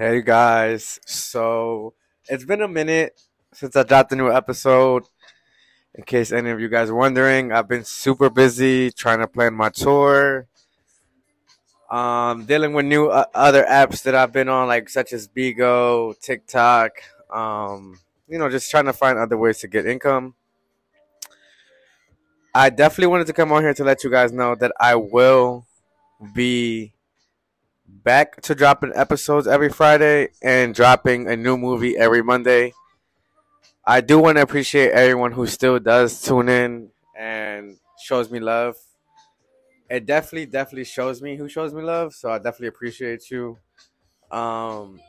Hey guys, so it's been a minute since I dropped a new episode. In case any of you guys are wondering, I've been super busy trying to plan my tour. Um, dealing with new uh, other apps that I've been on, like such as Bigo, TikTok. Um, you know, just trying to find other ways to get income. I definitely wanted to come on here to let you guys know that I will be back to dropping episodes every Friday and dropping a new movie every Monday. I do want to appreciate everyone who still does tune in and shows me love. It definitely, definitely shows me who shows me love. So I definitely appreciate you. Um,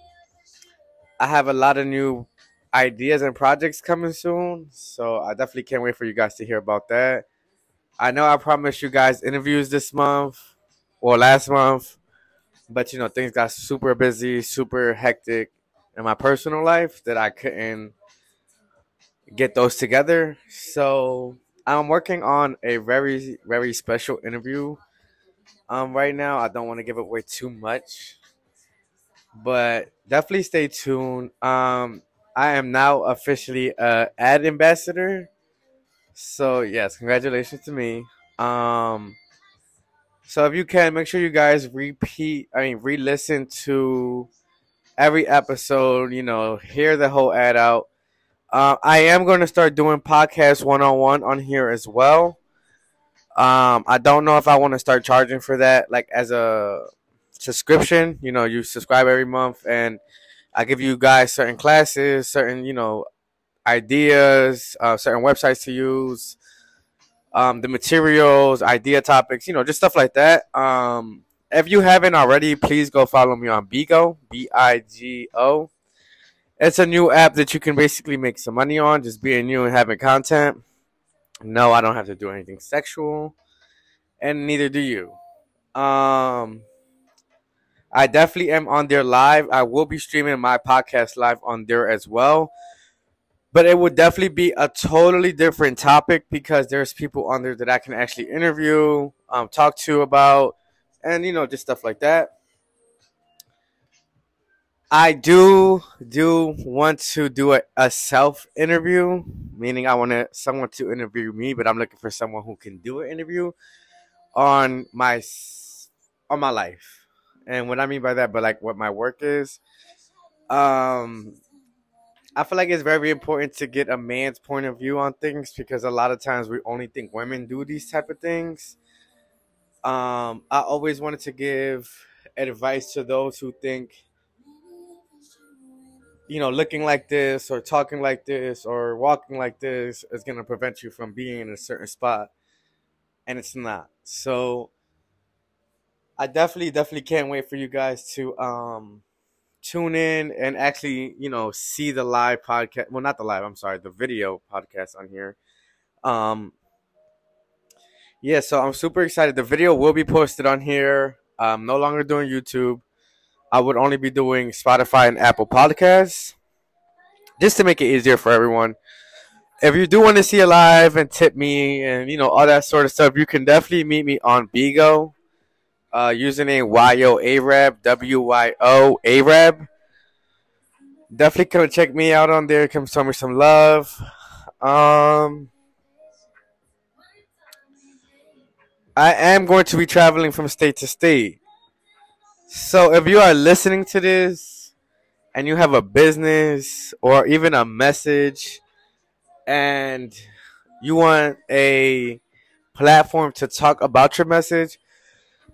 I have a lot of new ideas and projects coming soon. So I definitely can't wait for you guys to hear about that. I know I promised you guys interviews this month or last month, but you know, things got super busy, super hectic in my personal life that I couldn't get those together. So I'm working on a very, very special interview. Um, right now, I don't want to give away too much, but definitely stay tuned. Um, I am now officially a ad ambassador. So yes, congratulations to me. Um, so if you can, make sure you guys repeat. I mean, re-listen to every episode. You know, hear the whole ad out. Uh, I am going to start doing podcast one on one on here as well. Um, I don't know if I want to start charging for that, like as a subscription. You know, you subscribe every month, and I give you guys certain classes, certain you know ideas, uh, certain websites to use, um, the materials, idea topics, you know, just stuff like that. Um, if you haven't already, please go follow me on Bigo, B I G O. It's a new app that you can basically make some money on just being new and having content. No, I don't have to do anything sexual, and neither do you. Um, I definitely am on there live. I will be streaming my podcast live on there as well. But it would definitely be a totally different topic because there's people on there that I can actually interview, um, talk to about, and you know, just stuff like that. I do do want to do a, a self interview, meaning I want someone to interview me, but I'm looking for someone who can do an interview on my on my life, and what I mean by that, but like what my work is. Um, I feel like it's very important to get a man's point of view on things because a lot of times we only think women do these type of things. Um, I always wanted to give advice to those who think you know, looking like this or talking like this or walking like this is going to prevent you from being in a certain spot. And it's not. So I definitely, definitely can't wait for you guys to um, tune in and actually, you know, see the live podcast. Well, not the live, I'm sorry, the video podcast on here. Um, yeah, so I'm super excited. The video will be posted on here. I'm no longer doing YouTube. I would only be doing Spotify and Apple Podcasts just to make it easier for everyone. If you do want to see it live and tip me and you know all that sort of stuff, you can definitely meet me on Bigo. Uh, username YO Arab W Y O Arab. Definitely come check me out on there. Come show me some love. Um, I am going to be traveling from state to state. So if you are listening to this and you have a business or even a message and you want a platform to talk about your message,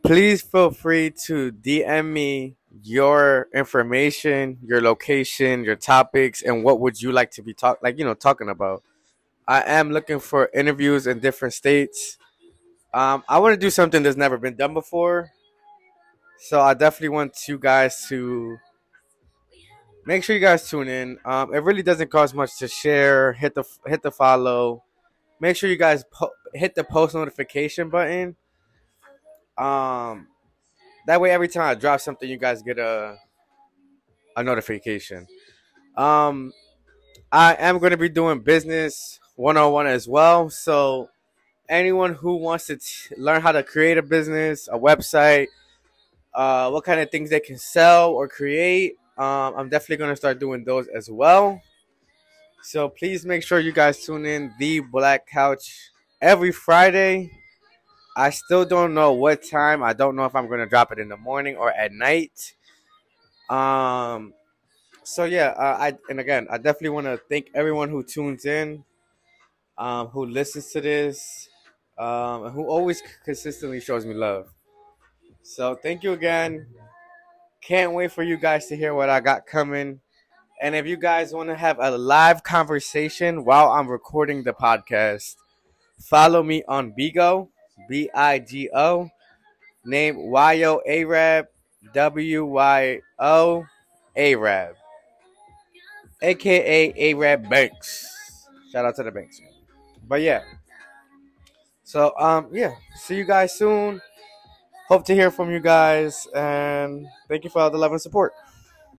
please feel free to DM me your information, your location, your topics, and what would you like to be talk like you know talking about. I am looking for interviews in different states. Um, I want to do something that's never been done before. So I definitely want you guys to make sure you guys tune in. Um, it really doesn't cost much to share. Hit the hit the follow. Make sure you guys po- hit the post notification button. Um, that way every time I drop something, you guys get a a notification. Um, I am going to be doing business one on one as well. So anyone who wants to t- learn how to create a business, a website uh, what kind of things they can sell or create. Um, I'm definitely gonna start doing those as well. So please make sure you guys tune in the Black Couch every Friday. I still don't know what time. I don't know if I'm gonna drop it in the morning or at night. Um, so yeah, uh, I and again, I definitely want to thank everyone who tunes in, um, who listens to this, um, who always consistently shows me love. So thank you again. Can't wait for you guys to hear what I got coming. And if you guys want to have a live conversation while I'm recording the podcast, follow me on Bigo, B I G O, name Y O Arab, W Y O Arab, aka Banks. Shout out to the Banks. But yeah. So um yeah, see you guys soon. Hope to hear from you guys and thank you for all the love and support.